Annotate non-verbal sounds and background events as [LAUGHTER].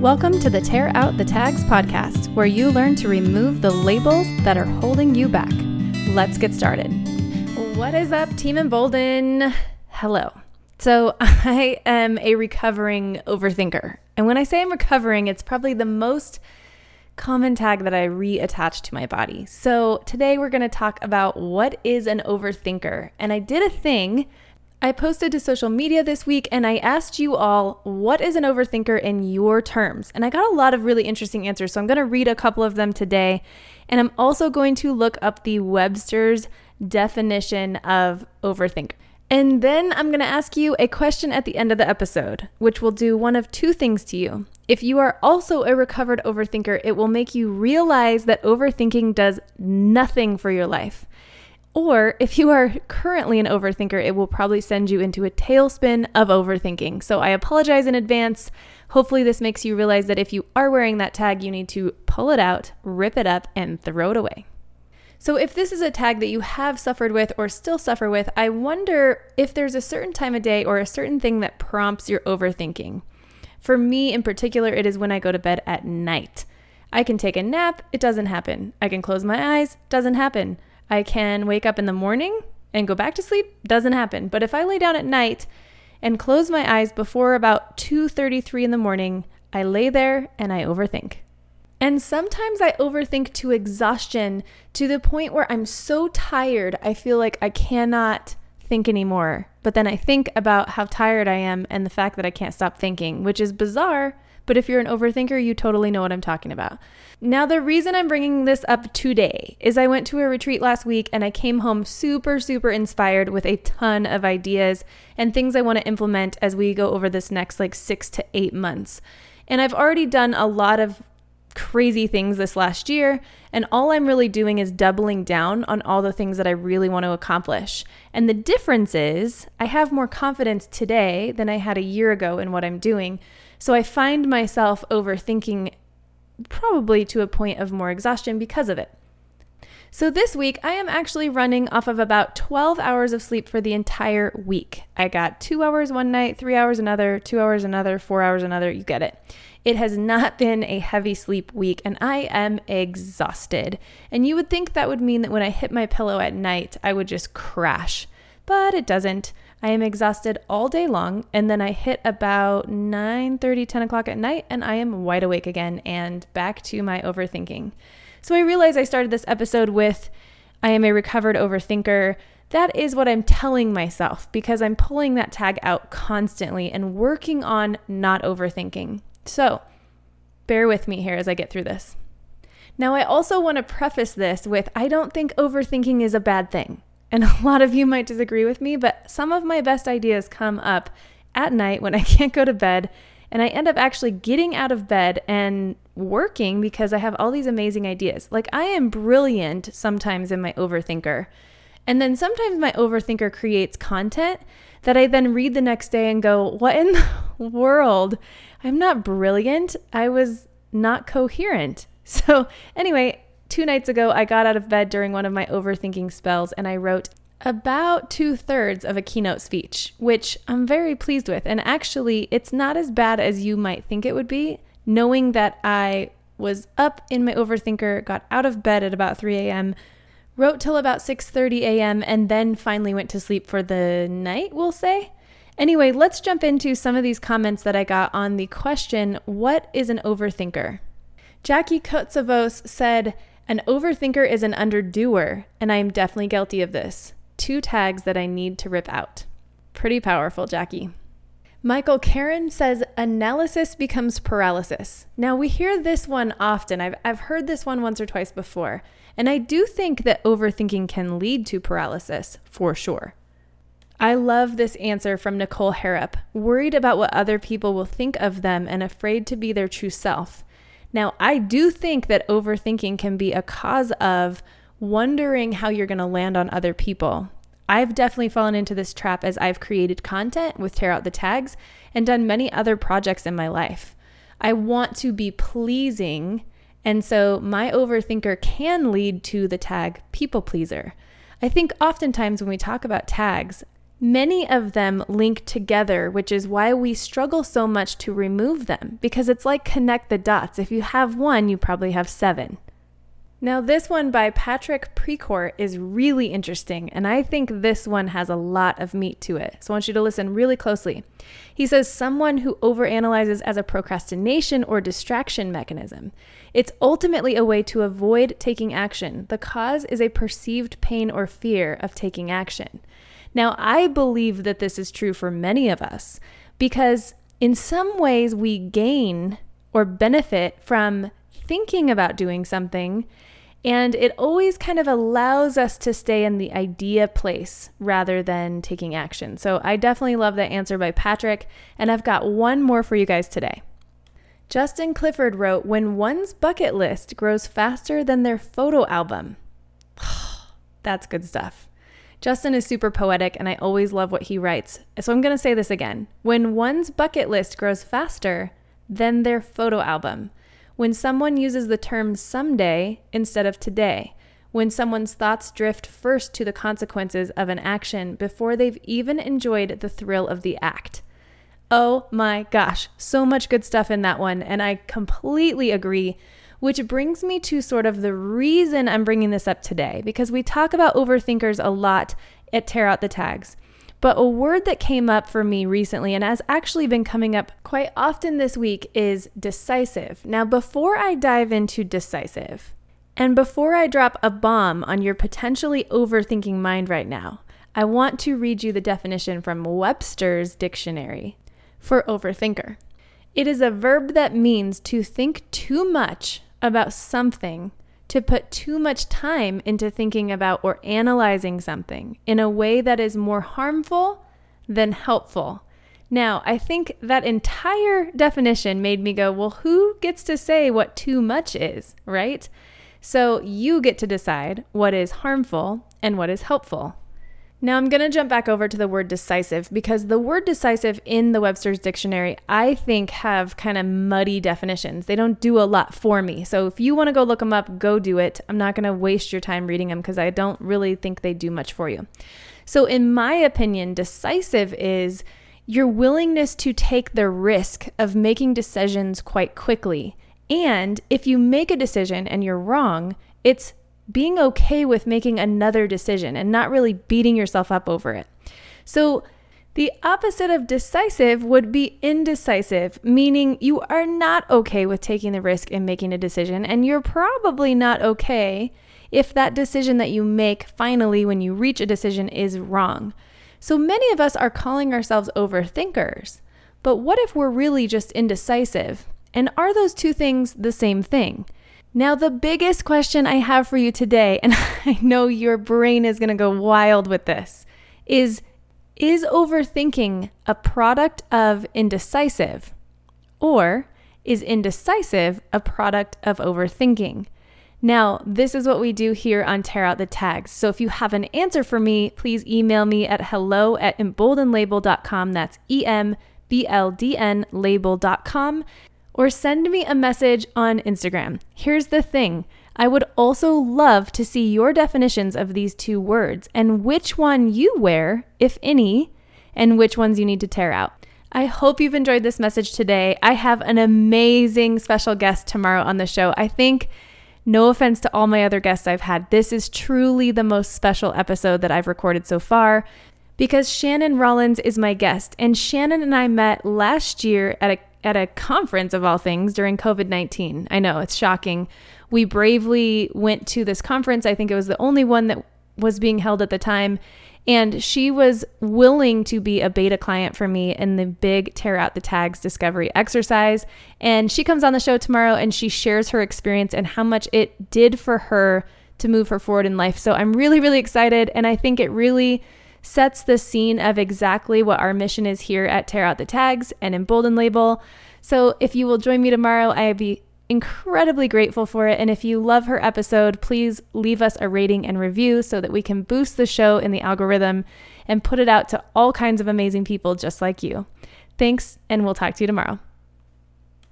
Welcome to the Tear Out the Tags podcast, where you learn to remove the labels that are holding you back. Let's get started. What is up, Team Embolden? Hello. So, [LAUGHS] I am a recovering overthinker. And when I say I'm recovering, it's probably the most common tag that I reattach to my body. So, today we're going to talk about what is an overthinker. And I did a thing I posted to social media this week and I asked you all, what is an overthinker in your terms? And I got a lot of really interesting answers. So I'm going to read a couple of them today. And I'm also going to look up the Webster's definition of overthinker. And then I'm going to ask you a question at the end of the episode, which will do one of two things to you. If you are also a recovered overthinker, it will make you realize that overthinking does nothing for your life. Or if you are currently an overthinker, it will probably send you into a tailspin of overthinking. So I apologize in advance. Hopefully, this makes you realize that if you are wearing that tag, you need to pull it out, rip it up, and throw it away. So, if this is a tag that you have suffered with or still suffer with, I wonder if there's a certain time of day or a certain thing that prompts your overthinking. For me in particular, it is when I go to bed at night. I can take a nap, it doesn't happen. I can close my eyes, doesn't happen. I can wake up in the morning and go back to sleep, doesn't happen. But if I lay down at night and close my eyes before about 2:33 in the morning, I lay there and I overthink. And sometimes I overthink to exhaustion to the point where I'm so tired, I feel like I cannot think anymore. But then I think about how tired I am and the fact that I can't stop thinking, which is bizarre but if you're an overthinker, you totally know what I'm talking about. Now, the reason I'm bringing this up today is I went to a retreat last week and I came home super, super inspired with a ton of ideas and things I want to implement as we go over this next like six to eight months. And I've already done a lot of crazy things this last year, and all I'm really doing is doubling down on all the things that I really want to accomplish. And the difference is I have more confidence today than I had a year ago in what I'm doing. So I find myself overthinking probably to a point of more exhaustion because of it. So this week, I am actually running off of about 12 hours of sleep for the entire week. I got two hours one night, three hours another, two hours another, four hours another. You get it. It has not [LAUGHS] been a heavy sleep week, and I am exhausted. And you would think that would mean that when I hit my pillow at night, I would just crash, but it doesn't. I am exhausted all day long, and then I hit about 9 30, 10 o'clock at night, and I am wide awake again and back to my overthinking. So I realize I started this episode with I am a recovered overthinker. That is what I'm telling myself because I'm pulling that tag out constantly and working on not overthinking. So bear with me here as I get through this. Now, I also want to preface this with I don't think overthinking is a bad thing. And [LAUGHS] a lot of you might disagree with me, but some of my best ideas come up at night when I [LAUGHS] can't go to bed. And I end up actually getting out of bed and working because I have all these amazing ideas. Like, I am brilliant sometimes in my overthinker. And then sometimes my overthinker creates content that I then read the next day and go, What in [LAUGHS] the world? I'm not brilliant. I was not coherent. So, anyway, two nights ago, I got out of bed during one of my overthinking spells and I wrote about two thirds of a keynote speech, which I'm very pleased with. And actually, it's not as bad as you might think it would be, knowing that I was up in my overthinker, got out of bed at about 3 a.m., wrote till about 6:30 a.m., and then finally went to sleep for the night, we'll say. Anyway, let's jump into some of these comments that I got on the question, what is an overthinker? Jackie Kotsavos said, an overthinker is an underdoer, and I am definitely guilty of this. Two tags that I need to rip out. Pretty powerful, Jackie. Michael Karen says analysis becomes paralysis. Now, we hear this one often. I've, I've heard this one once or twice before. And I do think that overthinking can lead to paralysis for sure. I love this answer from Nicole Harrop, worried about what other people will think of them and afraid to be their true self. Now, I do think that overthinking can be a cause of wondering how you're going to land on other people. I've definitely fallen into this trap as I've created content with Tear Out the Tags and done many other projects in my life. I want to be pleasing, and so my overthinker can lead to the tag people pleaser. I think oftentimes when we talk about tags, Many of them link together, which is why we struggle so much to remove them because it's like connect the dots. If you have one, you probably have seven. Now, this one by Patrick Precourt is really interesting, and I think this one has a lot of meat to it. So I want you to listen really closely. He says someone who overanalyzes as a procrastination or distraction mechanism. It's ultimately a way to avoid taking action. The cause is a perceived pain or fear of taking action. Now, I believe that this is true for many of us because in some ways we gain or benefit from thinking about doing something and it always kind of allows us to stay in the idea place rather than taking action. So I definitely love that answer by Patrick. And I've got one more for you guys today. Justin Clifford wrote When one's bucket list grows faster than their photo album. [SIGHS] That's good stuff. Justin is super poetic, and I always love what he writes. So I'm going to say this again. When one's bucket list grows faster than their photo album, when someone uses the term someday instead of today, when someone's thoughts drift first to the consequences of an action before they've even enjoyed the thrill of the act. Oh my gosh, so much good stuff in that one, and I completely agree. Which brings me to sort of the reason I'm bringing this up today, because we talk about overthinkers a lot at Tear Out the Tags. But a word that came up for me recently and has actually been coming up quite often this week is decisive. Now, before I dive into decisive, and before I drop a bomb on your potentially overthinking mind right now, I want to read you the definition from Webster's dictionary for overthinker. It is a verb that means to think too much about something to put too much time into thinking about or analyzing something in a way that is more harmful than helpful. Now, I think that entire definition made me go, well, who gets to say what too much is, right? So you get to decide what is harmful and what is helpful. Now I'm going to jump back over to the word decisive because the word decisive in the Webster's dictionary, I think, have kind of muddy definitions. They don't do a lot for me. So if you want to go look them up, go do it. I'm not going to waste your time reading them because I don't really think they do much for you. So, in my opinion, decisive is your willingness to take the risk of making decisions quite quickly. And if you make a decision and you're wrong, it's being okay with making another decision and not really beating yourself up over it. So, the opposite of decisive would be indecisive, meaning you are not okay with taking the risk and making a decision, and you're probably not okay if that decision that you make finally when you reach a decision is wrong. So many of us are calling ourselves overthinkers. But what if we're really just indecisive? And are those two things the same thing? Now, the biggest question I have for you today, and [LAUGHS] I know your brain is going to go wild with this, is Is overthinking a product of indecisive? Or is indecisive a product of overthinking? Now, this is what we do here on Tear Out the Tags. So if you have an answer for me, please email me at hello at emboldenlabel.com. That's E M B L D N label.com or send me a message on Instagram. Here's the thing I would also love to see your definitions of these two words and which one you wear, if any, and which ones you need to tear out. I hope you've enjoyed this message today. I have an amazing special guest tomorrow on the show. I think, no offense to all my other guests I've had, this is truly the most special episode that I've recorded so far because Shannon Rollins is my guest. And Shannon and I met last year at a at a conference of all things during COVID 19. I know it's shocking. We bravely went to this conference. I think it was the only one that was being held at the time. And she was willing to be a beta client for me in the big Tear Out the Tags discovery exercise. And she comes on the show tomorrow and she shares her experience and how much it did for her to move her forward in life. So I'm really, really excited. And I think it really sets the scene of exactly what our mission is here at Tear Out the Tags and Embolden Label. So if you will join me tomorrow, I'd be incredibly grateful for it. And if you love her episode, please leave us a rating and review so that we can boost the show in the algorithm and put it out to all kinds of amazing people just like you. Thanks, and we'll talk to you tomorrow.